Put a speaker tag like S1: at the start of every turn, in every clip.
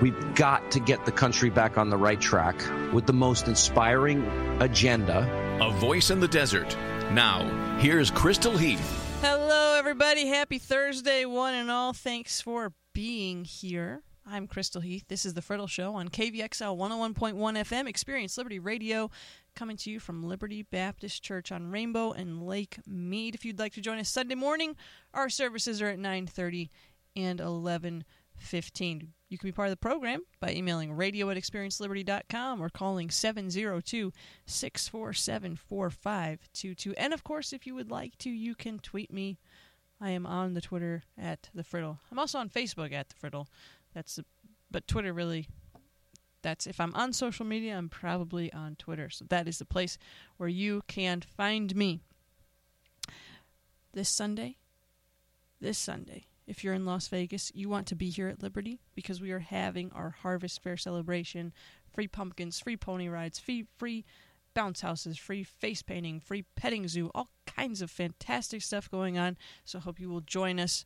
S1: we've got to get the country back on the right track with the most inspiring agenda.
S2: A voice in the desert. Now, here's Crystal Heath.
S3: Hello, everybody. Happy Thursday, one and all. Thanks for being here. I'm Crystal Heath. This is the Friddle Show on KVXL 101.1 FM, Experience Liberty Radio, coming to you from Liberty Baptist Church on Rainbow and Lake Mead. If you'd like to join us Sunday morning, our services are at 9:30 and 11:15. You can be part of the program by emailing radio at experienceliberty.com or calling 702 647 4522. And of course, if you would like to, you can tweet me. I am on the Twitter at the Friddle. I'm also on Facebook at the Friddle. That's the, but Twitter really that's if I'm on social media, I'm probably on Twitter. So that is the place where you can find me. This Sunday, this Sunday, if you're in Las Vegas, you want to be here at Liberty because we are having our Harvest Fair celebration. Free pumpkins, free pony rides, free free bounce houses, free face painting, free petting zoo, all kinds of fantastic stuff going on. So hope you will join us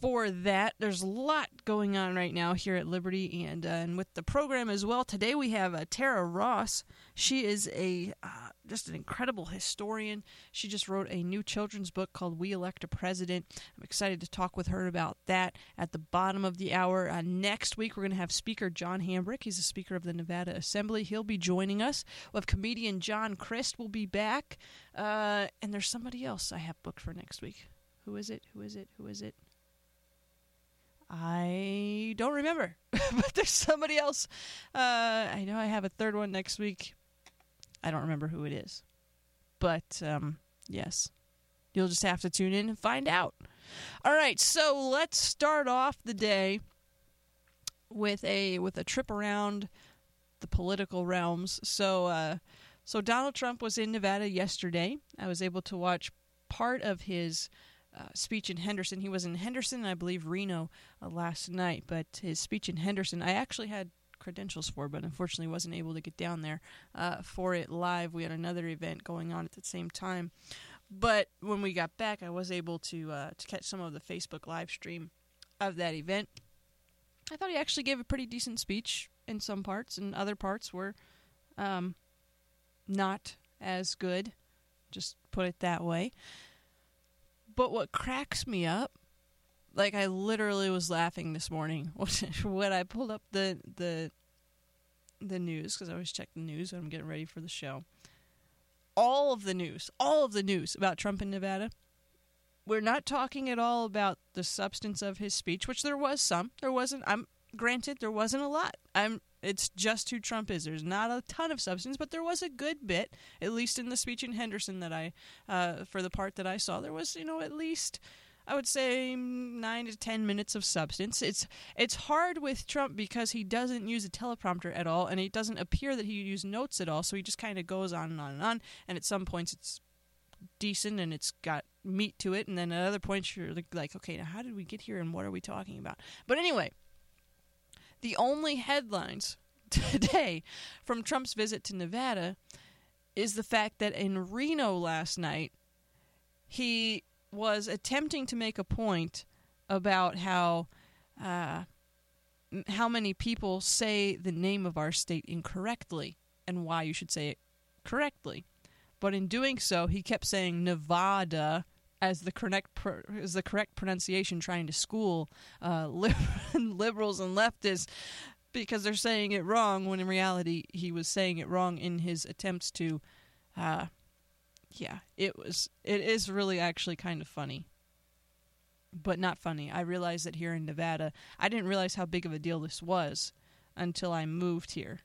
S3: for that. There's a lot going on right now here at Liberty and uh, and with the program as well. Today we have uh, Tara Ross. She is a uh, just an incredible historian. She just wrote a new children's book called We Elect a President. I'm excited to talk with her about that at the bottom of the hour. Uh, next week we're going to have speaker John Hambrick. He's a speaker of the Nevada Assembly. He'll be joining us. We'll have comedian John Crist will be back. Uh, and there's somebody else I have booked for next week. Who is it? Who is it? Who is it? I don't remember, but there's somebody else. Uh, I know I have a third one next week. I don't remember who it is, but um, yes, you'll just have to tune in and find out. All right, so let's start off the day with a with a trip around the political realms. So, uh, so Donald Trump was in Nevada yesterday. I was able to watch part of his uh, speech in Henderson. He was in Henderson, I believe Reno uh, last night. But his speech in Henderson, I actually had credentials for, but unfortunately wasn't able to get down there uh, for it live. We had another event going on at the same time. But when we got back, I was able to uh, to catch some of the Facebook live stream of that event. I thought he actually gave a pretty decent speech in some parts, and other parts were um, not as good. Just put it that way. But what cracks me up, like I literally was laughing this morning when I pulled up the the the news because I always check the news when I'm getting ready for the show. All of the news, all of the news about Trump in Nevada. We're not talking at all about the substance of his speech, which there was some. There wasn't. I'm granted there wasn't a lot. I'm it's just who Trump is. There's not a ton of substance, but there was a good bit, at least in the speech in Henderson that I, uh, for the part that I saw, there was, you know, at least. I would say nine to ten minutes of substance. It's it's hard with Trump because he doesn't use a teleprompter at all, and it doesn't appear that he used notes at all. So he just kind of goes on and on and on. And at some points, it's decent and it's got meat to it, and then at other points, you're like, okay, now how did we get here, and what are we talking about? But anyway, the only headlines today from Trump's visit to Nevada is the fact that in Reno last night, he was attempting to make a point about how uh, how many people say the name of our state incorrectly and why you should say it correctly. But in doing so, he kept saying Nevada as the correct as the correct pronunciation, trying to school uh, liberals and leftists because they're saying it wrong when in reality he was saying it wrong in his attempts to. Uh, yeah, it was. It is really actually kind of funny, but not funny. I realized that here in Nevada, I didn't realize how big of a deal this was until I moved here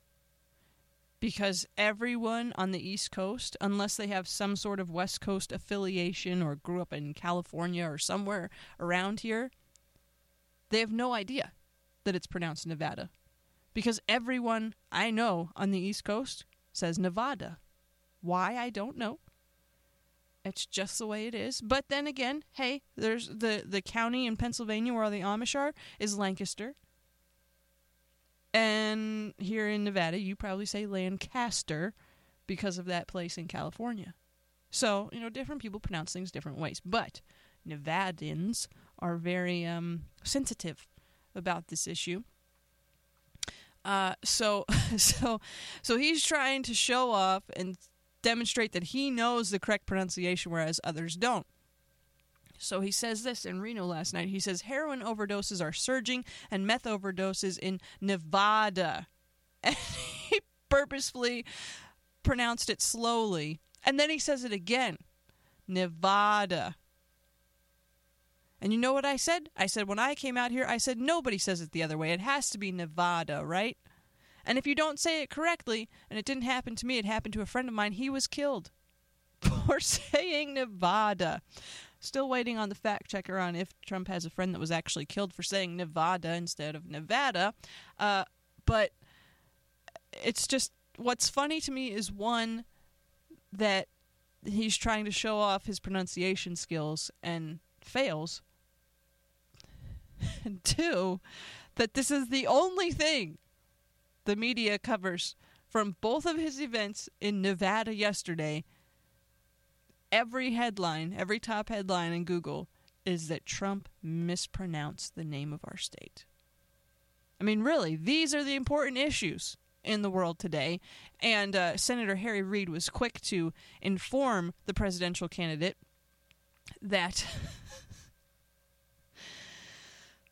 S3: because everyone on the East Coast, unless they have some sort of West Coast affiliation or grew up in California or somewhere around here, they have no idea that it's pronounced Nevada. Because everyone I know on the East Coast says Nevada. Why I don't know. It's just the way it is. But then again, hey, there's the the county in Pennsylvania where all the Amish are is Lancaster. And here in Nevada, you probably say Lancaster because of that place in California. So, you know, different people pronounce things different ways. But Nevadans are very um, sensitive about this issue. Uh, so, so, so he's trying to show off and demonstrate that he knows the correct pronunciation, whereas others don't. So he says this in Reno last night. He says heroin overdoses are surging and meth overdoses in Nevada. And he purposefully pronounced it slowly. And then he says it again Nevada. And you know what I said? I said, when I came out here, I said, nobody says it the other way. It has to be Nevada, right? And if you don't say it correctly, and it didn't happen to me, it happened to a friend of mine, he was killed for saying Nevada. Still waiting on the fact checker on if Trump has a friend that was actually killed for saying Nevada instead of Nevada. Uh, but it's just what's funny to me is one that he's trying to show off his pronunciation skills and fails. And two, that this is the only thing the media covers from both of his events in Nevada yesterday every headline, every top headline in Google is that Trump mispronounced the name of our state. I mean, really, these are the important issues in the world today. And uh, Senator Harry Reid was quick to inform the presidential candidate that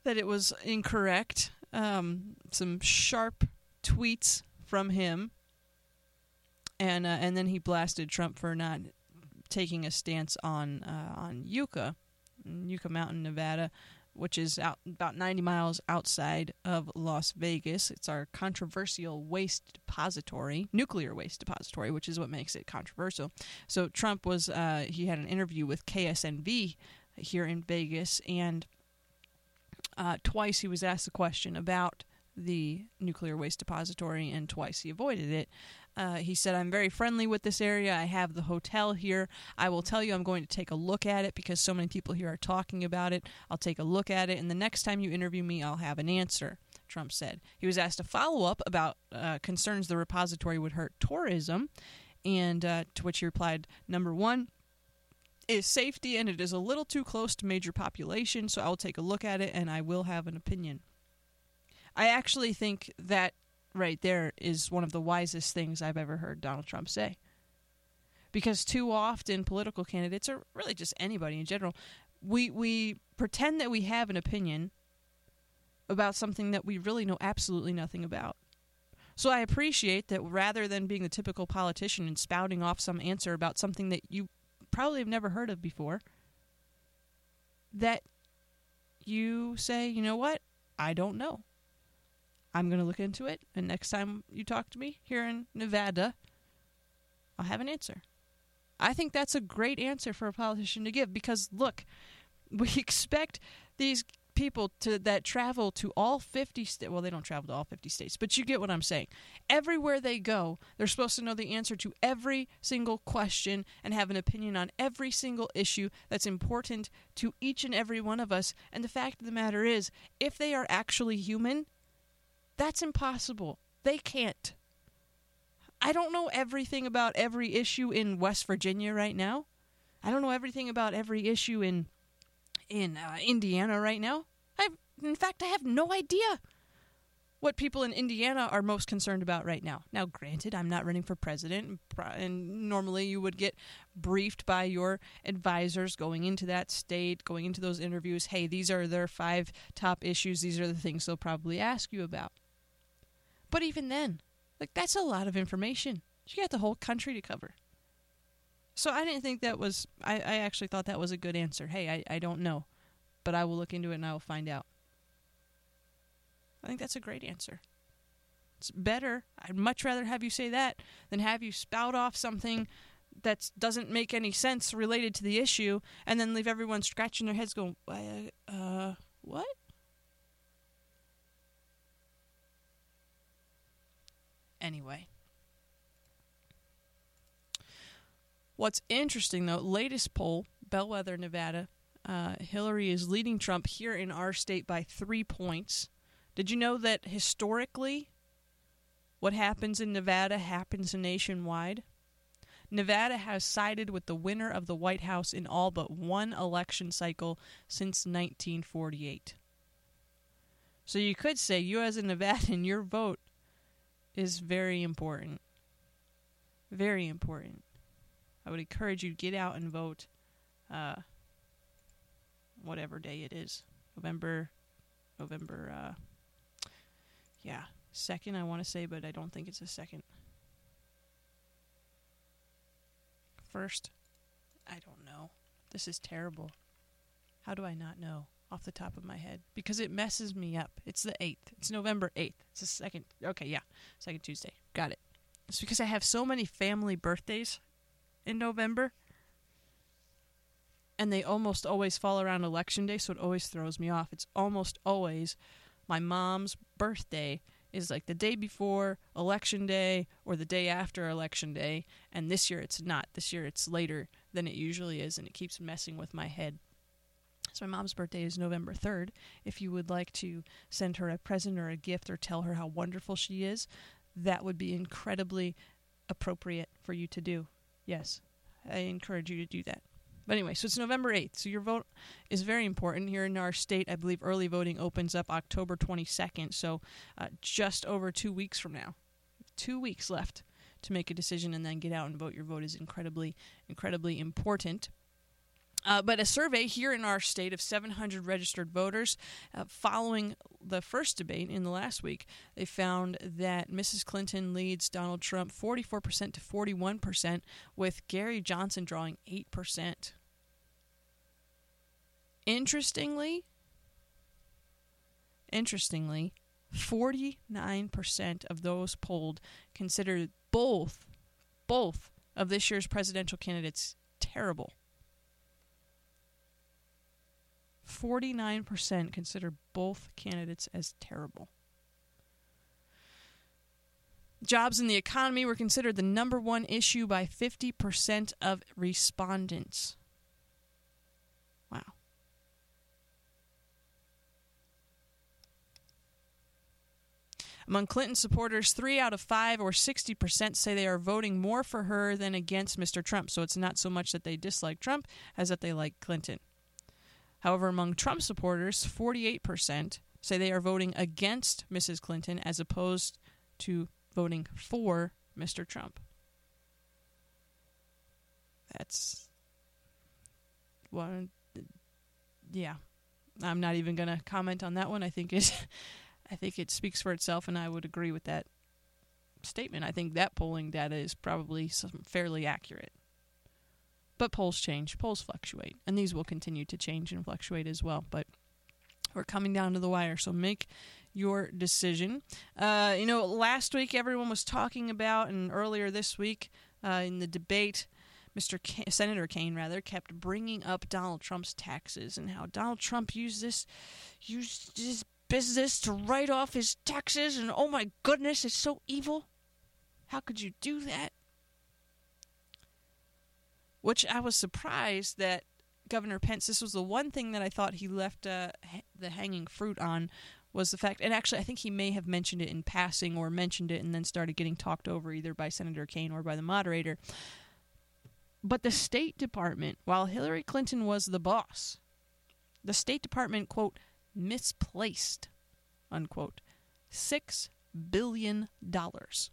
S3: that it was incorrect. Um, some sharp tweets from him, and uh, and then he blasted Trump for not taking a stance on uh, on Yucca, Yucca Mountain, Nevada, which is out about 90 miles outside of Las Vegas. It's our controversial waste depository, nuclear waste depository, which is what makes it controversial. So Trump was uh, he had an interview with KSNV here in Vegas, and uh, twice he was asked a question about the nuclear waste depository, and twice he avoided it. Uh, he said, I'm very friendly with this area. I have the hotel here. I will tell you I'm going to take a look at it because so many people here are talking about it. I'll take a look at it, and the next time you interview me, I'll have an answer. Trump said. He was asked a follow up about uh, concerns the repository would hurt tourism, and uh, to which he replied, Number one, is safety, and it is a little too close to major population, so I will take a look at it and I will have an opinion. I actually think that right there is one of the wisest things I've ever heard Donald Trump say. Because too often political candidates or really just anybody in general, we we pretend that we have an opinion about something that we really know absolutely nothing about. So I appreciate that rather than being the typical politician and spouting off some answer about something that you probably have never heard of before, that you say, you know what? I don't know. I'm going to look into it, and next time you talk to me here in Nevada, I'll have an answer. I think that's a great answer for a politician to give because look, we expect these people to that travel to all 50 states well they don't travel to all 50 states but you get what i'm saying everywhere they go they're supposed to know the answer to every single question and have an opinion on every single issue that's important to each and every one of us and the fact of the matter is if they are actually human that's impossible. They can't. I don't know everything about every issue in West Virginia right now. I don't know everything about every issue in in uh, Indiana right now. I in fact I have no idea what people in Indiana are most concerned about right now. Now, granted, I'm not running for president, and normally you would get briefed by your advisors going into that state, going into those interviews. Hey, these are their five top issues. These are the things they'll probably ask you about. But even then, like that's a lot of information. You got the whole country to cover. So I didn't think that was. I, I actually thought that was a good answer. Hey, I, I don't know, but I will look into it and I will find out. I think that's a great answer. It's better. I'd much rather have you say that than have you spout off something that doesn't make any sense related to the issue and then leave everyone scratching their heads going, uh, what? Anyway. What's interesting, though, latest poll, Bellwether, Nevada, uh, Hillary is leading Trump here in our state by three points. Did you know that historically, what happens in Nevada happens nationwide? Nevada has sided with the winner of the White House in all but one election cycle since 1948. So you could say you, as a Nevadan, your vote is very important. Very important. I would encourage you to get out and vote. Uh, whatever day it is, November, November. Uh, yeah, second. I want to say, but I don't think it's a second. First, I don't know. This is terrible. How do I not know off the top of my head? Because it messes me up. It's the 8th. It's November 8th. It's the second. Okay, yeah. Second Tuesday. Got it. It's because I have so many family birthdays in November. And they almost always fall around election day, so it always throws me off. It's almost always my mom's birthday is like the day before election day or the day after election day and this year it's not this year it's later than it usually is and it keeps messing with my head so my mom's birthday is november 3rd if you would like to send her a present or a gift or tell her how wonderful she is that would be incredibly appropriate for you to do yes i encourage you to do that but anyway, so it's November 8th. So your vote is very important here in our state. I believe early voting opens up October 22nd. So uh, just over two weeks from now. Two weeks left to make a decision and then get out and vote. Your vote is incredibly, incredibly important. Uh, but a survey here in our state of 700 registered voters uh, following the first debate in the last week, they found that Mrs. Clinton leads Donald Trump 44% to 41%, with Gary Johnson drawing 8%. Interestingly, interestingly, 49% of those polled considered both both of this year's presidential candidates terrible. 49% consider both candidates as terrible. Jobs in the economy were considered the number one issue by 50% of respondents. Wow. Among Clinton supporters, three out of five, or 60%, say they are voting more for her than against Mr. Trump. So it's not so much that they dislike Trump as that they like Clinton. However, among Trump supporters, 48% say they are voting against Mrs. Clinton as opposed to voting for Mr. Trump. That's well, yeah. I'm not even going to comment on that one. I think it, I think it speaks for itself, and I would agree with that statement. I think that polling data is probably fairly accurate. But polls change, polls fluctuate, and these will continue to change and fluctuate as well. But we're coming down to the wire, so make your decision. Uh, you know, last week everyone was talking about, and earlier this week uh, in the debate, Mr. Senator Kaine rather kept bringing up Donald Trump's taxes and how Donald Trump used this used his business to write off his taxes, and oh my goodness, it's so evil. How could you do that? Which I was surprised that Governor Pence. This was the one thing that I thought he left uh, the hanging fruit on was the fact, and actually I think he may have mentioned it in passing or mentioned it and then started getting talked over either by Senator Kaine or by the moderator. But the State Department, while Hillary Clinton was the boss, the State Department quote misplaced unquote six billion dollars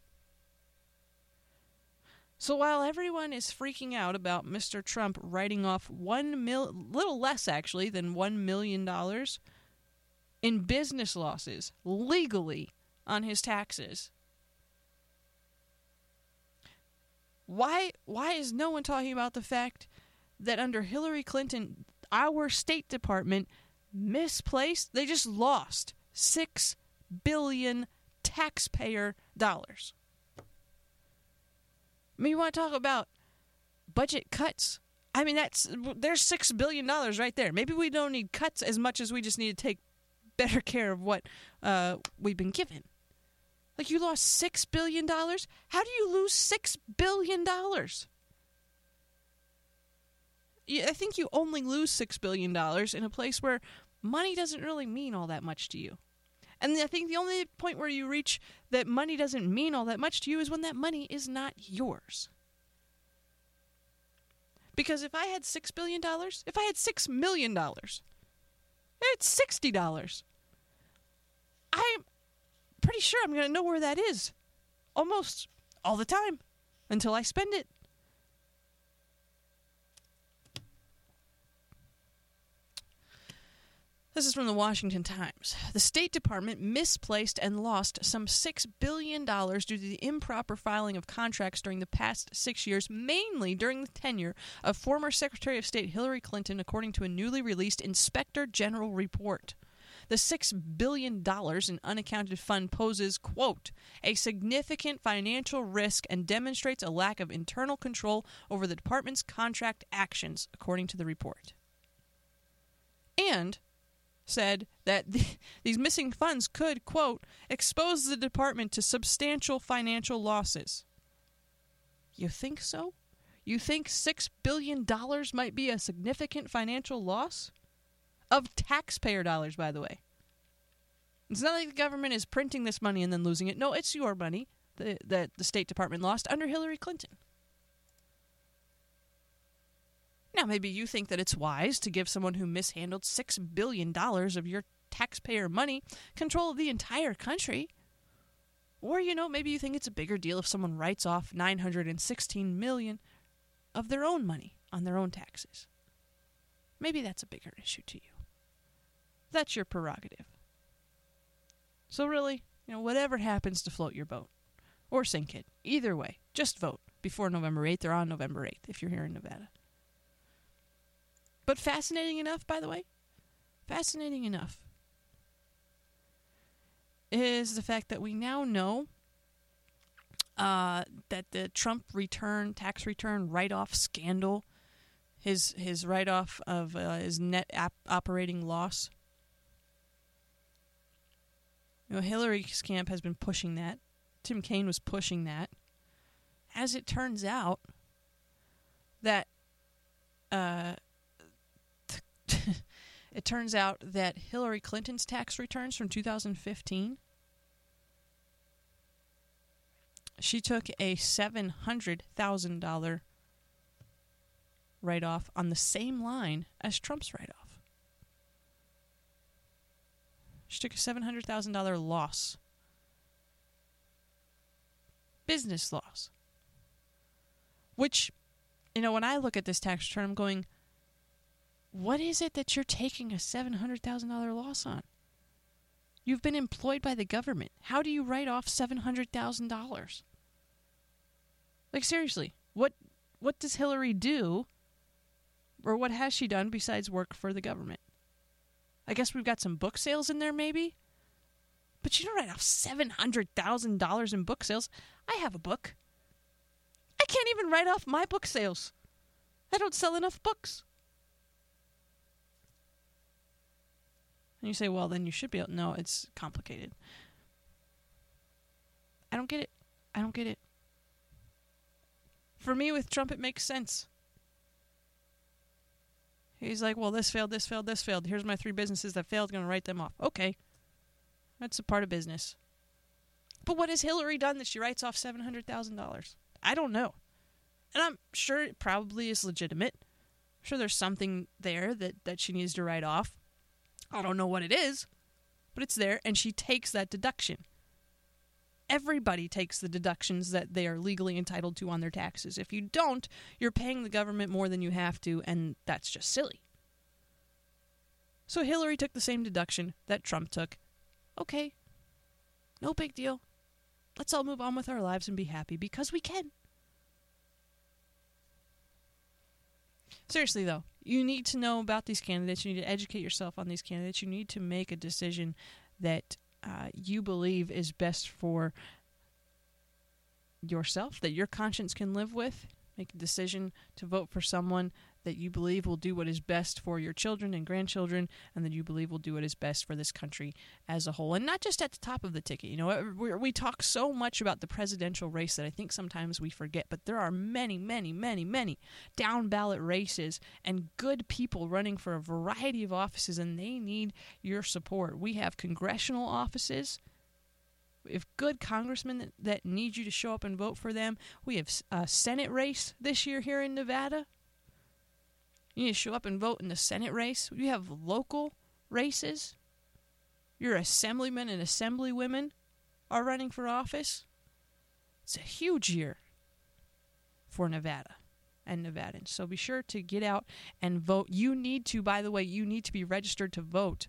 S3: so while everyone is freaking out about Mr. Trump writing off one mil, little less actually than one million dollars in business losses legally on his taxes, why why is no one talking about the fact that under Hillary Clinton, our State Department misplaced? They just lost six billion taxpayer dollars. I mean, you want to talk about budget cuts? I mean, that's there's six billion dollars right there. Maybe we don't need cuts as much as we just need to take better care of what uh, we've been given. Like you lost six billion dollars. How do you lose six billion dollars? I think you only lose $6 billion in a place where money doesn't really mean all that much to you. And I think the only point where you reach that money doesn't mean all that much to you is when that money is not yours. Because if I had $6 billion, if I had $6 million, it's $60. I'm pretty sure I'm going to know where that is almost all the time until I spend it. This is from the Washington Times. The State Department misplaced and lost some $6 billion due to the improper filing of contracts during the past six years, mainly during the tenure of former Secretary of State Hillary Clinton, according to a newly released Inspector General report. The $6 billion in unaccounted fund poses, quote, a significant financial risk and demonstrates a lack of internal control over the department's contract actions, according to the report. And said that the, these missing funds could, quote, expose the department to substantial financial losses. You think so? You think $6 billion might be a significant financial loss? Of taxpayer dollars, by the way. It's not like the government is printing this money and then losing it. No, it's your money that the State Department lost under Hillary Clinton. Now, maybe you think that it's wise to give someone who mishandled $6 billion of your taxpayer money control of the entire country. Or, you know, maybe you think it's a bigger deal if someone writes off 916 million of their own money on their own taxes. Maybe that's a bigger issue to you. That's your prerogative. So really, you know, whatever happens to float your boat or sink it, either way, just vote before November 8th or on November 8th if you're here in Nevada. But fascinating enough, by the way, fascinating enough is the fact that we now know uh, that the Trump return tax return write off scandal, his his write off of uh, his net operating loss. You know, Hillary's camp has been pushing that. Tim Kaine was pushing that. As it turns out, that uh, it turns out that Hillary Clinton's tax returns from 2015 she took a $700,000 write off on the same line as Trump's write off. She took a $700,000 loss. Business loss. Which, you know, when I look at this tax return, I'm going, what is it that you're taking a $700,000 loss on? You've been employed by the government. How do you write off $700,000? Like seriously, what what does Hillary do or what has she done besides work for the government? I guess we've got some book sales in there maybe. But you don't write off $700,000 in book sales. I have a book. I can't even write off my book sales. I don't sell enough books. And you say, well, then you should be able. No, it's complicated. I don't get it. I don't get it. For me, with Trump, it makes sense. He's like, well, this failed, this failed, this failed. Here's my three businesses that failed. Going to write them off. Okay. That's a part of business. But what has Hillary done that she writes off $700,000? I don't know. And I'm sure it probably is legitimate. I'm sure there's something there that, that she needs to write off. I don't know what it is, but it's there, and she takes that deduction. Everybody takes the deductions that they are legally entitled to on their taxes. If you don't, you're paying the government more than you have to, and that's just silly. So Hillary took the same deduction that Trump took. Okay, no big deal. Let's all move on with our lives and be happy because we can. Seriously, though, you need to know about these candidates. You need to educate yourself on these candidates. You need to make a decision that uh, you believe is best for yourself, that your conscience can live with, Make a decision to vote for someone that you believe will do what is best for your children and grandchildren, and that you believe will do what is best for this country as a whole, and not just at the top of the ticket. You know, we, talk so much about the presidential race that I think sometimes we forget, but there are many, many, many, many down ballot races and good people running for a variety of offices, and they need your support. We have congressional offices if good congressmen that, that, need you to show up and vote for them. We have a Senate race this year here in Nevada. You need to show up and vote in the Senate race. You have local races. Your assemblymen and assemblywomen are running for office. It's a huge year for Nevada and Nevadans. So be sure to get out and vote. You need to, by the way, you need to be registered to vote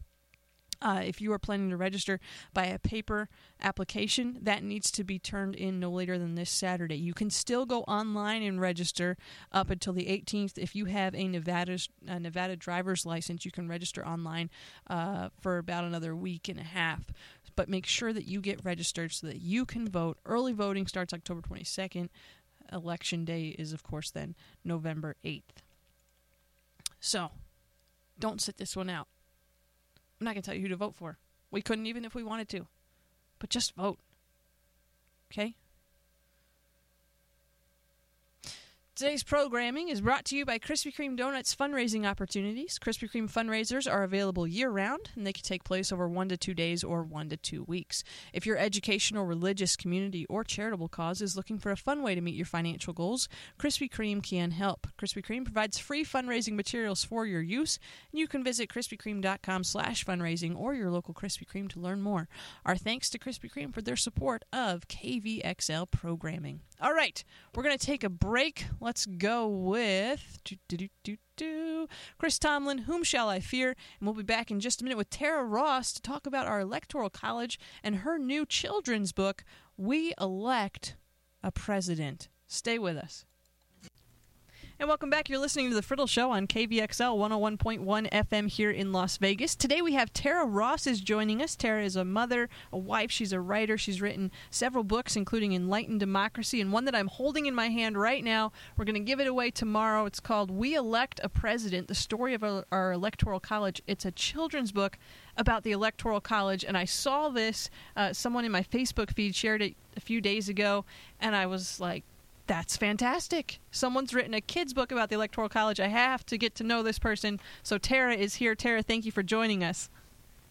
S3: uh, if you are planning to register by a paper application, that needs to be turned in no later than this Saturday. You can still go online and register up until the 18th. If you have a Nevada a Nevada driver's license, you can register online uh, for about another week and a half. But make sure that you get registered so that you can vote. Early voting starts October 22nd. Election day is, of course, then November 8th. So, don't sit this one out. I'm not going to tell you who to vote for. We couldn't even if we wanted to. But just vote. Okay? Today's programming is brought to you by Krispy Kreme Donuts fundraising opportunities. Krispy Kreme fundraisers are available year round and they can take place over one to two days or one to two weeks. If your educational, religious, community, or charitable cause is looking for a fun way to meet your financial goals, Krispy Kreme can help. Krispy Kreme provides free fundraising materials for your use, and you can visit krispykreme.com slash fundraising or your local Krispy Kreme to learn more. Our thanks to Krispy Kreme for their support of KVXL programming. All right, we're going to take a break. Let's go with Chris Tomlin, Whom Shall I Fear? And we'll be back in just a minute with Tara Ross to talk about our electoral college and her new children's book, We Elect a President. Stay with us. And welcome back. You're listening to The Friddle Show on KVXL 101.1 FM here in Las Vegas. Today we have Tara Ross is joining us. Tara is a mother, a wife. She's a writer. She's written several books, including Enlightened Democracy, and one that I'm holding in my hand right now. We're going to give it away tomorrow. It's called We Elect a President The Story of Our, our Electoral College. It's a children's book about the Electoral College, and I saw this. Uh, someone in my Facebook feed shared it a few days ago, and I was like, that's fantastic. Someone's written a kid's book about the Electoral College. I have to get to know this person. So Tara is here. Tara, thank you for joining us.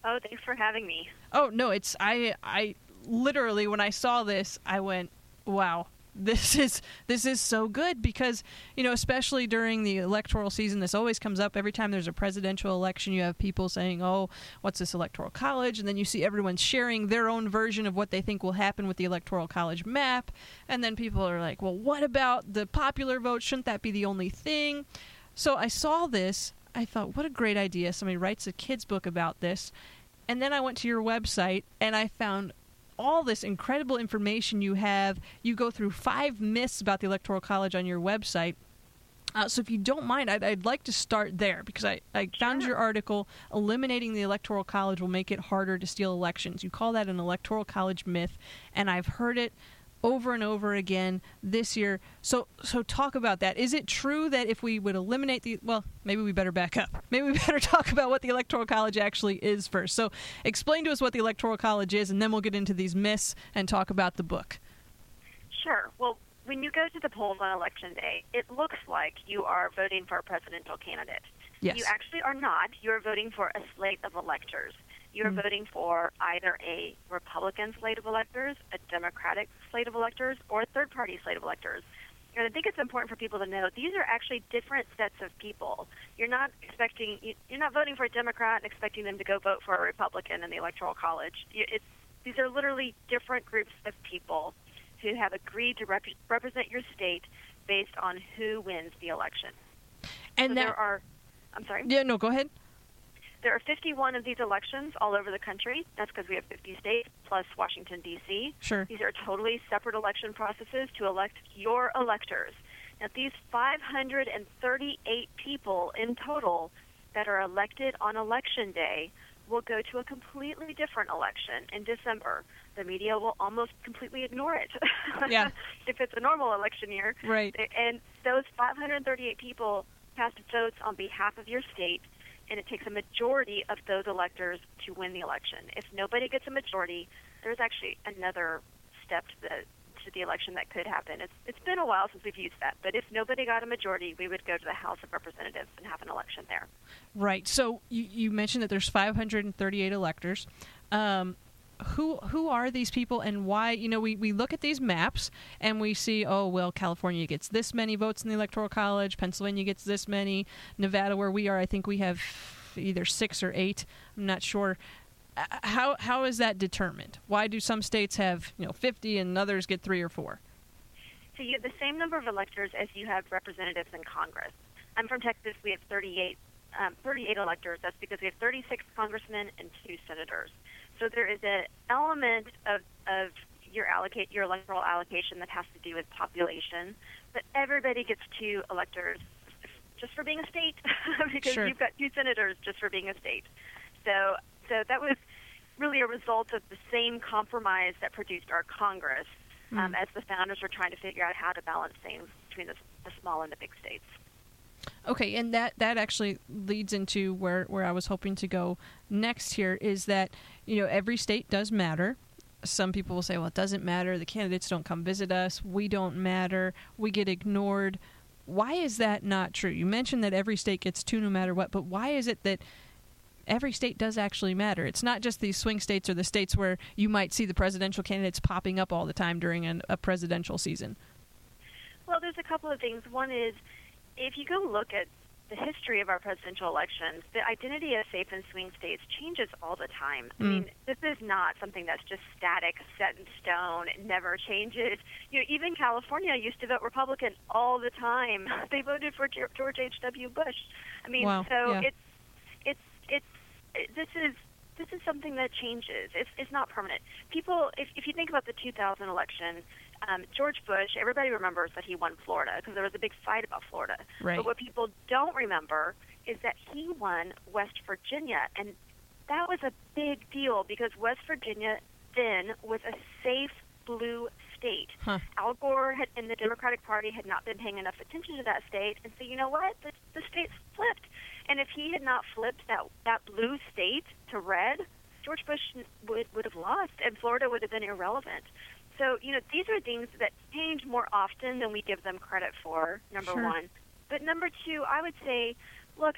S4: Oh, thanks for having me.
S3: Oh, no, it's I I literally when I saw this, I went, "Wow, this is this is so good because you know especially during the electoral season this always comes up every time there's a presidential election. You have people saying oh what's this electoral college? And then you see everyone sharing their own version of what they think will happen with the electoral college map. And then people are like well what about the popular vote? Shouldn't that be the only thing? So i saw this. I thought what a great idea. Somebody writes a kids book about this. And then I went to your website and I found all this incredible information you have. You go through five myths about the Electoral College on your website. Uh, so if you don't mind, I'd, I'd, like to start there because I, I found your article, Eliminating the Electoral College Will Make It Harder to Steal Elections. You call that an Electoral College myth, and I've heard it over and over again this year. So so talk about that. Is it true that if we would eliminate the well, maybe we better back up. Maybe we better talk about what the electoral college actually is first. So explain to us what the electoral college is and then we'll get into these myths and talk about the book.
S4: Sure. Well, when you go to the polls on election day, it looks like you are voting for a presidential candidate.
S3: Yes.
S4: You actually are not. You are voting for a slate of electors you're mm-hmm. voting for either a Republican slate of electors, a Democratic slate of electors, or a third party slate of electors. And I think it's important for people to know these are actually different sets of people. You're not expecting you're not voting for a Democrat and expecting them to go vote for a Republican in the Electoral College. It's, these are literally different groups of people who have agreed to rep- represent your state based on who wins the election.
S3: And
S4: so
S3: there
S4: are. I'm sorry.
S3: Yeah, no, go ahead.
S4: There are 51 of these elections all over the country. That's because we have 50 states plus Washington, D.C.
S3: Sure.
S4: These are totally separate election processes to elect your electors. Now, these 538 people in total that are elected on election day will go to a completely different election in December. The media will almost completely ignore it.
S3: Yeah.
S4: if it's a normal election year.
S3: Right.
S4: And those 538 people cast votes on behalf of your state, and it takes a majority of those electors to win the election. If nobody gets a majority, there's actually another step to the to the election that could happen. It's it's been a while since we've used that, but if nobody got a majority, we would go to the House of Representatives and have an election there.
S3: Right. So you, you mentioned that there's 538 electors. Um, who who are these people and why? You know, we, we look at these maps and we see, oh well, California gets this many votes in the Electoral College, Pennsylvania gets this many, Nevada, where we are, I think we have either six or eight. I'm not sure. Uh, How how is that determined? Why do some states have you know 50 and others get three or four?
S4: So you have the same number of electors as you have representatives in Congress. I'm from Texas. We have 38, um, 38 electors. That's because we have 36 congressmen and two senators. So there is an element of, of your allocate your electoral allocation that has to do with population, but everybody gets two electors just for being a state because
S3: Sure.
S4: you've got two senators just for being a state. So so that was really a result of the same compromise that produced our Congress um, as the founders were trying to figure out how to balance things between the, the small and the big states.
S3: Okay, and that that actually leads into where where I was hoping to go next here is that you know every state does matter. Some people will say, well, it doesn't matter. The candidates don't come visit us. We don't matter. We get ignored. Why is that not true? You mentioned that every state gets two no matter what, but why is it that every state does actually matter? It's not just these swing states or the states where you might see the presidential candidates popping up all the time during an, a presidential season.
S4: Well, there's a couple of things. One is if you go look at the history of our presidential elections, the identity of safe and swing states changes all the time. I hmm. mean, this is not something that's just static, set in stone, it never changes. You know, even California used to vote Republican all the time. They voted for George H.W. Bush. I mean,
S3: Wow,
S4: so
S3: yeah.
S4: it's it's it's it, this is this is something that changes. It's it's not permanent. People, if if you think about the 2000 election, um, George Bush, everybody remembers that he won Florida because there was a big fight about Florida.
S3: Right.
S4: But what people don't remember is that he won West Virginia, and that was a big deal because West Virginia then was a safe blue state.
S3: Huh.
S4: Al Gore had, and the Democratic Party had not been paying enough attention to that state, and so you know what? The, the state's flipped. And if he had not flipped that that blue state to red, George Bush would would have lost, and Florida would have been irrelevant. So you know these are things that change more often than we give them credit for. Number
S3: Sure.
S4: one, but number two, I would say, look,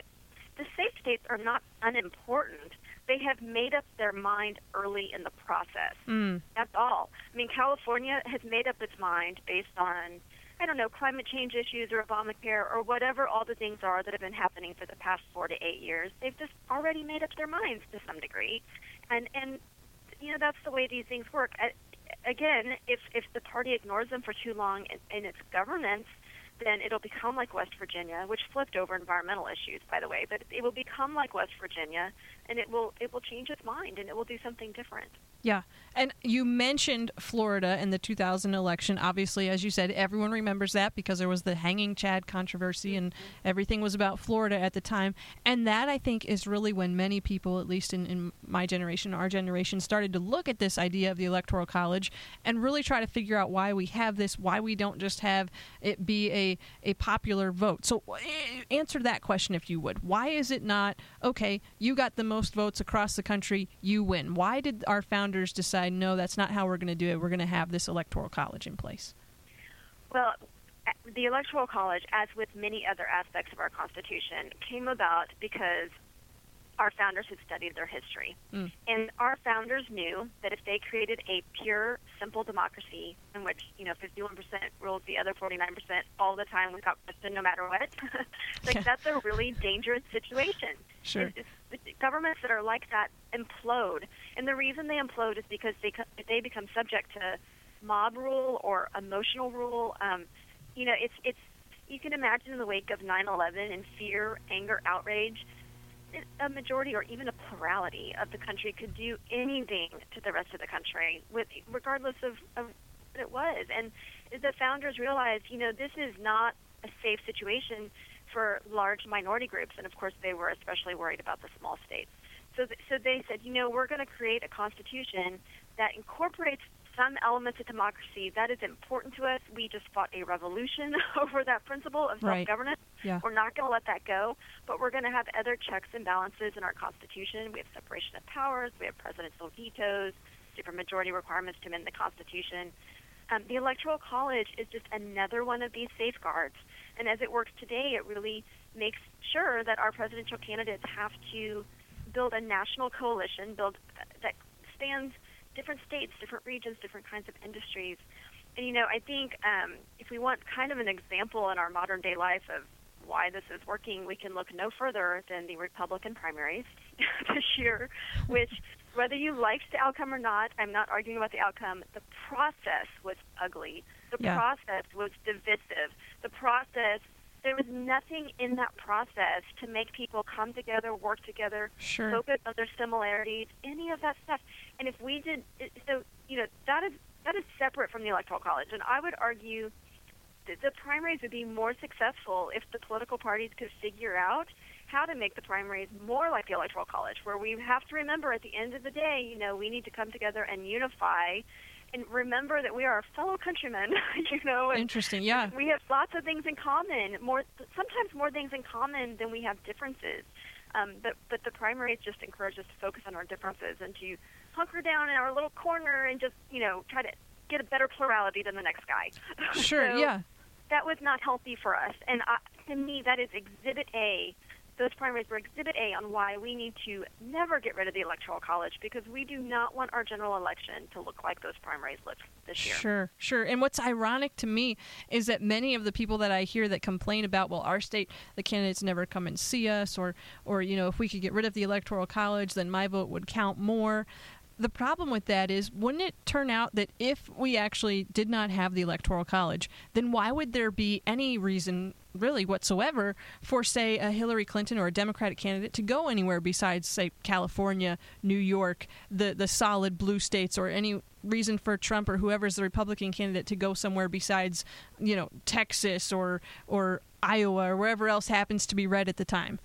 S4: the safe states are not unimportant. They have made up their mind early in the process.
S3: Mm.
S4: That's all. I mean, California has made up its mind based on, I don't know, climate change issues or Obamacare or whatever all the things are that have been happening for the past four to eight years. They've just already made up their minds to some degree, and and you know that's the way these things work. Again, if if the party ignores them for too long in, in its governance, then it'll become like West Virginia, which flipped over environmental issues, by the way. But it will become like West Virginia, and it will it will change its mind and it will do something different.
S3: Yeah. And you mentioned Florida in the 2000 election. Obviously, as you said, everyone remembers that because there was the hanging Chad controversy and everything was about Florida at the time. And that, I think, is really when many people, at least in, in my generation, our generation, started to look at this idea of the Electoral College and really try to figure out why we have this, why we don't just have it be a, a popular vote. So, answer that question if you would. Why is it not, okay, you got the most votes across the country, you win? Why did our founders decide, no, that's not how we're going to do it? We're going to have this Electoral College in place?
S4: Well, uh, the Electoral College, as with many other aspects of our Constitution, came about because our founders had studied their history.
S3: Mm.
S4: And our founders knew that if they created a pure, simple democracy in which, you know, 51% ruled the other 49% all the time without question, no matter what, like
S3: Yeah.
S4: that's a really dangerous situation.
S3: Sure.
S4: It's- it's- governments that are like that implode. And the reason they implode is because they, they become subject to mob rule or emotional rule. Um, you know, it's it's you can imagine in the wake of 9/11 and fear, anger, outrage, a majority or even a plurality of the country could do anything to the rest of the country, with regardless of, of what it was. And the founders realized, you know, this is not a safe situation for large minority groups, and of course they were especially worried about the small states. So, th- so they said, you know, we're going to create a constitution that incorporates some elements of democracy. That is important to us. We just fought a revolution over that principle of self-governance.
S3: Yeah.
S4: We're not going to let that go, but we're going to have other checks and balances in our Constitution. We have separation of powers, we have presidential vetoes, supermajority requirements to amend the Constitution. Um, the Electoral College is just another one of these safeguards. And as it works today, it really makes sure that our presidential candidates have to build a national coalition, build that spans different states, different regions, different kinds of industries. And you know, I think um, if we want kind of an example in our modern day life of why this is working, we can look no further than the Republican primaries this year, which, whether you liked the outcome or not, I'm not arguing about the outcome. The process was ugly. The
S3: Yeah.
S4: process was divisive. The process, there was nothing in that process to make people come together, work together,
S3: Sure.
S4: focus on their similarities, any of that stuff. And if we did, so you know, that is that is separate from the electoral college. And I would argue that the primaries would be more successful if the political parties could figure out how to make the primaries more like the electoral college, where we have to remember at the end of the day, you know, we need to come together and unify. And remember that we are fellow countrymen, you know,
S3: Interesting. Yeah.
S4: we have lots of things in common. More, sometimes more things in common than we have differences. Um, but but the primaries just encourage us to focus on our differences and to hunker down in our little corner and just you know try to get a better plurality than the next guy.
S3: Sure.
S4: So
S3: yeah.
S4: That was not healthy for us. And I, to me, that is Exhibit A. Those primaries were Exhibit A on why we need to never get rid of the Electoral College because we do not want our general election to look like those primaries looked this year.
S3: Sure, sure. And what's ironic to me is that many of the people that I hear that complain about, well, our state, the candidates never come and see us, or, or you know, if we could get rid of the electoral college, then my vote would count more. The problem with that is, wouldn't it turn out that if we actually did not have the electoral college, then why would there be any reason, really whatsoever, for say a Hillary Clinton or a Democratic candidate to go anywhere besides, say, California, New York, the the solid blue states, or any reason for Trump or whoever's the Republican candidate to go somewhere besides, you know, Texas or or Iowa or wherever else happens to be red at the time.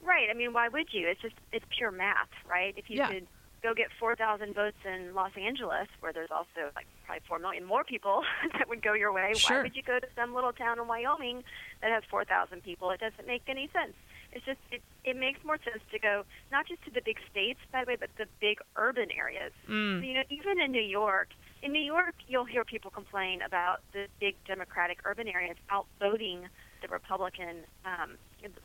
S4: Right. I mean, why would you? It's just it's pure math, right? If you
S3: Yeah.
S4: could go get 4,000 votes in Los Angeles, where there's also like probably 4 million more people that would go your way,
S3: Sure.
S4: why would you go to some little town in Wyoming that has 4,000 people? It doesn't make any sense. It's just it, it makes more sense to go not just to the big states, by the way, but the big urban areas.
S3: Mm.
S4: So, you know, even in New York, in New York, you'll hear people complain about the big Democratic urban areas outvoting the Republican, um,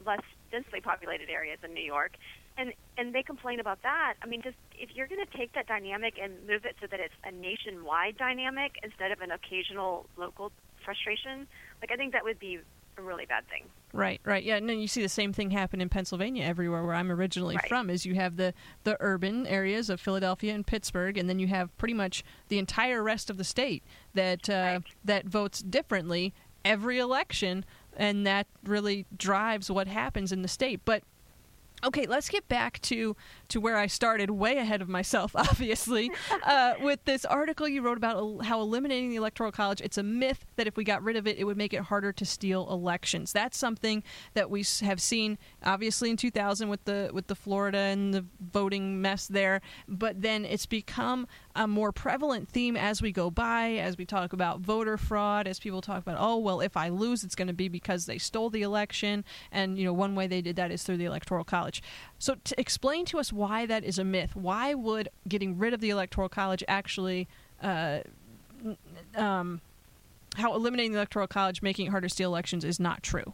S4: less densely populated areas in New York, and and they complain about that. I mean, just if you're going to take that dynamic and move it so that it's a nationwide dynamic instead of an occasional local frustration, like I think that would be a really bad thing.
S3: Right, right. Yeah, and then you see the same thing happen in Pennsylvania everywhere where I'm originally
S4: Right.
S3: from is you have the the urban areas of Philadelphia and Pittsburgh and then you have pretty much the entire rest of the state that uh,
S4: Right.
S3: that votes differently every election and that really drives what happens in the state. But Okay, let's get back to to where I started, way ahead of myself, obviously, uh, with this article you wrote about how eliminating the electoral college. It's a myth that if we got rid of it, it would make it harder to steal elections. That's something that we have seen, obviously, in 2000 with the with the Florida and the voting mess there. But then it's become a more prevalent theme as we go by, as we talk about voter fraud, as people talk about, oh well, if I lose, it's going to be because they stole the election, and you know one way they did that is through the electoral college. So, to explain to us why that is a myth. Why would getting rid of the electoral college actually, uh, um, how eliminating the electoral college, making it harder to steal elections, is not true?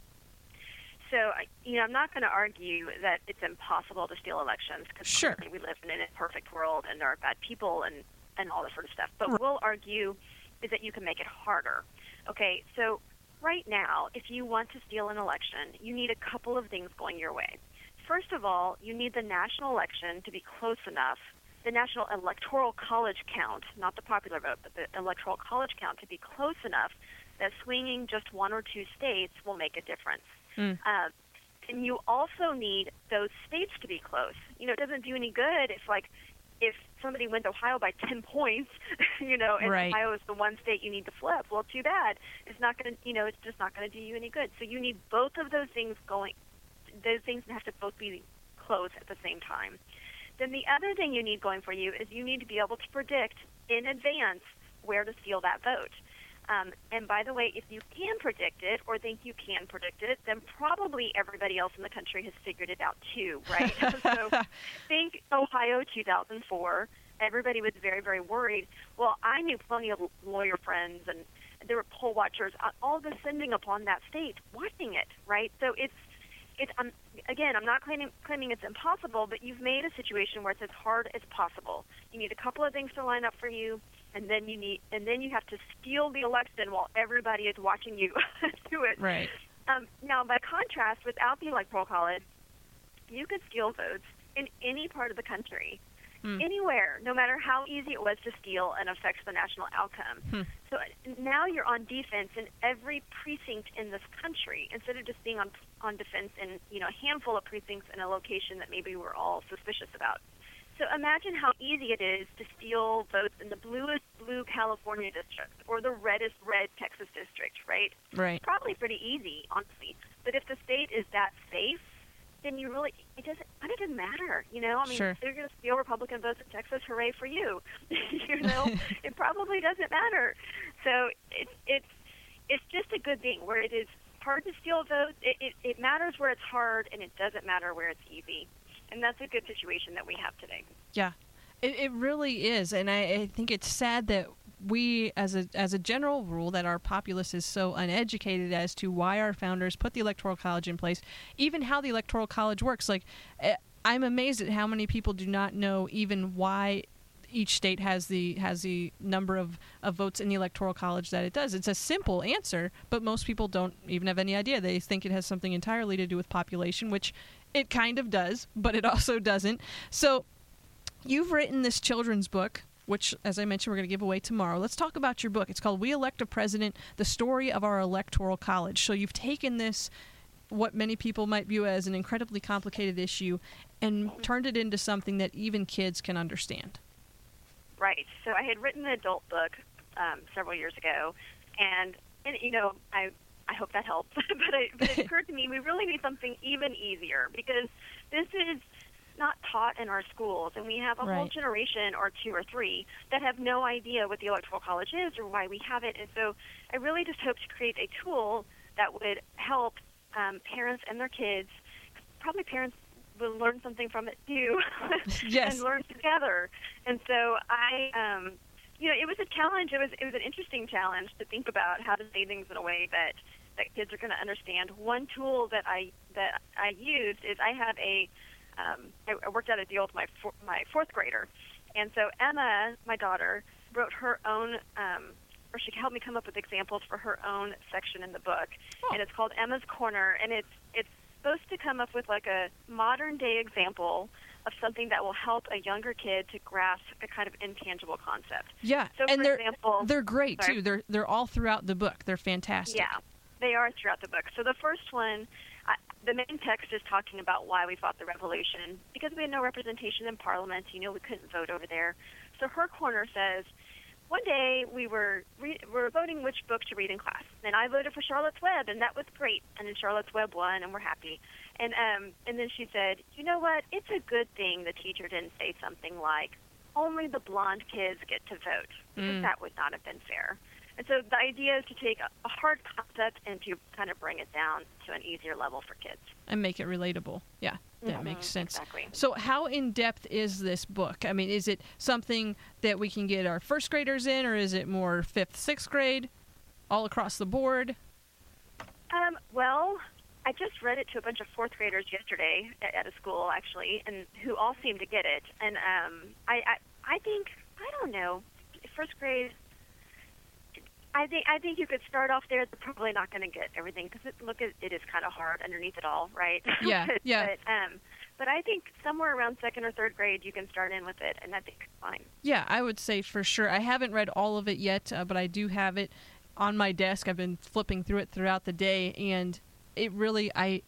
S4: So, you know, I'm not going to argue that it's impossible to steal elections because
S3: Sure.
S4: we live in a perfect world and there are bad people and, and all this sort of stuff. But
S3: Right.
S4: we'll argue is that you can make it harder. Okay, so right now, if you want to steal an election, you need a couple of things going your way. First of all, you need the national election to be close enough, the national electoral college count, not the popular vote, but the electoral college count to be close enough that swinging just one or two states will make a difference.
S3: Mm.
S4: Uh, and you also need those states to be close. You know, it doesn't do any good if, like, if somebody wins Ohio by 10 points, you know, and
S3: Right.
S4: Ohio is the one state you need to flip. Well, too bad. It's not going to, you know, it's just not going to do you any good. So you need both of those things going. Those things have to both be close at the same time. Then the other thing you need going for you is you need to be able to predict in advance where to steal that vote. Um, and by the way, if you can predict it or think you can predict it, then probably everybody else in the country has figured it out too, right? so think Ohio 2004. Everybody was very, very worried. Well, I knew plenty of lawyer friends and there were poll watchers, uh, all descending upon that state, watching it, right? So it's it's um, again, I'm not claiming claiming it's impossible, but you've made a situation where it's as hard as possible. You need a couple of things to line up for you, and then you need and then you have to steal the election while everybody is watching you do it.
S3: Right.
S4: Um, now, by contrast, without the electoral college, you could steal votes in any part of the country.
S3: Hmm.
S4: Anywhere, no matter how easy it was to steal and affects the national outcome.
S3: Hmm.
S4: So now you're on defense in every precinct in this country instead of just being on on defense in you know a handful of precincts in a location that maybe we're all suspicious about. So imagine how easy it is to steal votes in the bluest blue California district or the reddest red Texas district, right?
S3: Right.
S4: Probably pretty easy, honestly. But if the state is that safe, then you really it doesn't it doesn't matter, you know. I mean,
S3: Sure.
S4: if they're going to steal Republican votes in Texas, hooray for you. you know, it probably doesn't matter. So it's it's it's just a good thing where it is hard to steal votes. It, it it matters where it's hard, and it doesn't matter where it's easy. And that's a good situation that we have today.
S3: Yeah, it, it really is, and I, I think it's sad that we, as a as a general rule, that our populace is so uneducated as to why our founders put the electoral college in place, even how the electoral college works. Like, eh, I'm amazed at how many people do not know even why each state has the has the number of, of votes in the electoral college that it does. It's a simple answer, but most people don't even have any idea. They think it has something entirely to do with population, which it kind of does, but it also doesn't. So you've written this children's book which as i mentioned we're going to give away tomorrow let's talk about your book it's called we elect a president the story of our electoral college so you've taken this what many people might view as an incredibly complicated issue and turned it into something that even kids can understand
S4: Right. So I had written an adult book um, several years ago, and and you know I I hope that helps. but I, but it occurred to me we really need something even easier because this is not taught in our schools, and we have a whole generation or two or three that have no idea what the electoral college is or why we have it. And so I really just hope to create a tool that would help um, parents and their kids. Probably parents will learn something from it too,
S3: Yes.
S4: and learn together. And so I, um, you know, it was a challenge. It was it was an interesting challenge to think about how to say things in a way that that kids are going to understand. One tool that I that I used is I had a um, I, I worked out a deal with my four, my fourth grader, and so Emma, my daughter, wrote her own. Um, or she helped me come up with examples for her own section in the book, and it's called Emma's Corner, and it's it's supposed to come up with like a modern day example of something that will help a younger kid to grasp a kind of intangible concept.
S3: yeah
S4: So,
S3: and
S4: for
S3: they're
S4: example-
S3: they're great
S4: Sorry.
S3: too they're they're all throughout the book they're fantastic
S4: Yeah, they are throughout the book. So the first one, I, the main text is talking about why we fought the revolution because we had no representation in Parliament. You know, we couldn't vote over there. So her corner says, one day we were re- we were voting which book to read in class, and I voted for Charlotte's Web, and that was great. And then Charlotte's Web won, and we're happy. And um, and then she said, you know what? It's a good thing the teacher didn't say something like, only the blonde kids get to vote, because
S3: Mm.
S4: that would not have been fair. And so the idea is to take a, hard concept and to kind of bring it down to an easier level for kids.
S3: and make it relatable yeah that
S4: Mhm,
S3: makes sense
S4: exactly.
S3: so how in depth is this book i mean is it something that we can get our first graders in or is it more fifth sixth grade all across the board
S4: Um, well, I just read it to a bunch of fourth graders yesterday at, at a school, actually, and who all seemed to get it. And um, I, I, I think I don't know, first grade. I think I think you could start off there. They're probably not going to get everything because it, look, it, it is kind of hard underneath it all, right?
S3: Yeah,
S4: but,
S3: yeah.
S4: But, um, but I think somewhere around second or third grade, you can start in with it, and I think it's fine.
S3: Yeah, I would say for sure. I haven't read all of it yet, uh, but I do have it on my desk. I've been flipping through it throughout the day, and it really, I,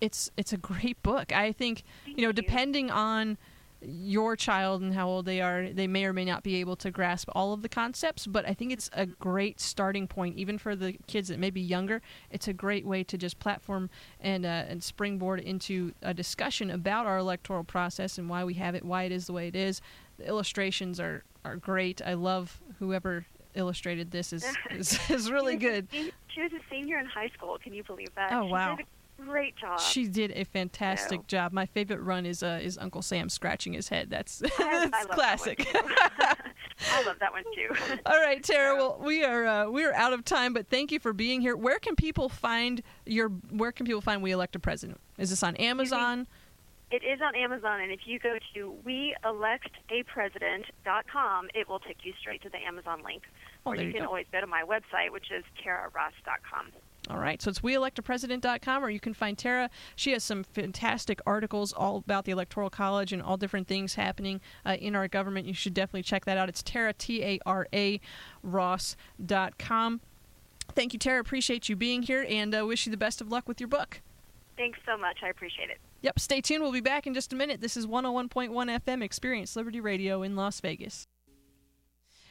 S3: it's it's a great book. I think you know,
S4: you.
S3: depending on your child and how old they are, they may or may not be able to grasp all of the concepts, but I think it's a great starting point, even for the kids that may be younger. It's a great way to just platform and, uh, and springboard into a discussion about our electoral process and why we have it, why it is the way it is. The illustrations are, are great. I love whoever illustrated this is, is, is really good.
S4: She was a senior in high school. Can you believe that?
S3: Oh,
S4: she
S3: wow.
S4: Did a great job.
S3: She did a fantastic
S4: So-
S3: job. My favorite run is uh, is Uncle Sam scratching his head. That's
S4: I, I
S3: that's
S4: love
S3: classic.
S4: That. I love that one too.
S3: All right, Tara. Well, we are uh, we are out of time, but thank you for being here. Where can people find your Where can people find We Elect a President? Is this on Amazon?
S4: It is on Amazon, and if you go to weelectapresident.com, it will take you straight to the Amazon link.
S3: Oh,
S4: or you
S3: you
S4: can
S3: go.
S4: always go to my website, which is taraross.com.
S3: All right, so it's weelectapresident.com, or you can find Tara. She has some fantastic articles all about the Electoral College and all different things happening uh, in our government. You should definitely check that out. It's Tara, T A R A, Ross.com. Thank you, Tara. Appreciate you being here and uh, wish you the best of luck with your book.
S4: Thanks so much. I appreciate it.
S3: Yep, stay tuned. We'll be back in just a minute. This is 101.1 FM Experience Liberty Radio in Las Vegas.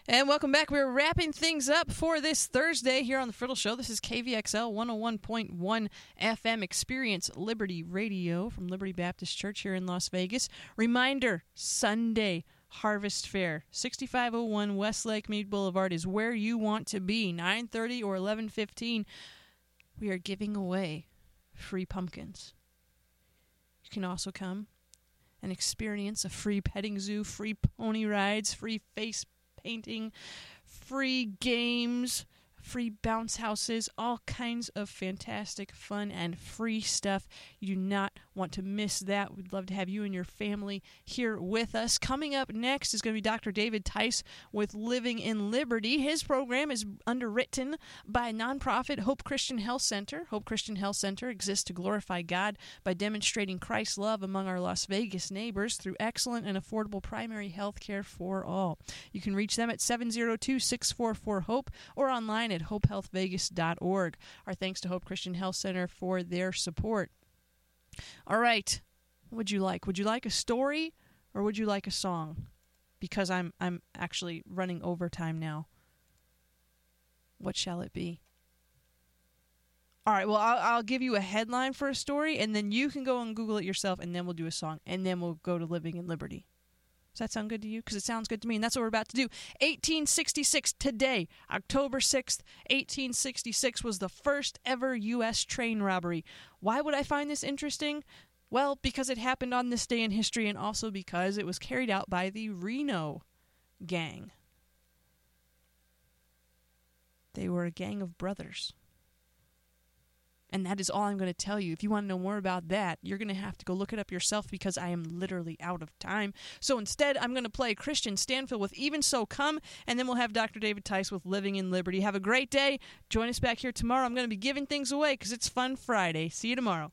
S3: And welcome back. We're wrapping things up for this Thursday here on the Friddle Show. This is KVXL 101.1 FM Experience Liberty Radio from Liberty Baptist Church here in Las Vegas. Reminder Sunday Harvest Fair, 6501 West Lake Mead Boulevard is where you want to be. 9:30 or 11:15. We are giving away free pumpkins. You can also come and experience a free petting zoo, free pony rides, free face painting, free games, free bounce houses, all kinds of fantastic fun and free stuff. You do not want to miss that. We'd love to have you and your family here with us. Coming up next is going to be Dr. David Tice with Living in Liberty. His program is underwritten by nonprofit Hope Christian Health Center. Hope Christian Health Center exists to glorify God by demonstrating Christ's love among our Las Vegas neighbors through excellent and affordable primary health care for all. You can reach them at 702 644 HOPE or online at hopehealthvegas.org. Our thanks to Hope Christian Health Center for their support. All right. What would you like? Would you like a story or would you like a song? Because I'm I'm actually running overtime now. What shall it be? All right, well, I'll, I'll give you a headline for a story, and then you can go and Google it yourself, and then we'll do a song, and then we'll go to Living in Liberty. Does that sound good to you? Because it sounds good to me, and that's what we're about to do. 1866, today, October 6th, 1866, was the first ever U.S. train robbery. Why would I find this interesting? Well, because it happened on this day in history, and also because it was carried out by the Reno gang. They were a gang of brothers. And that is all I'm going to tell you. If you want to know more about that, you're going to have to go look it up yourself because I am literally out of time. So instead, I'm going to play Kristian Stanfill with Even So Come, and then we'll have Dr. David Tice with Living in Liberty. Have a great day. Join us back here tomorrow. I'm going to be giving things away because it's Fun Friday. See you tomorrow.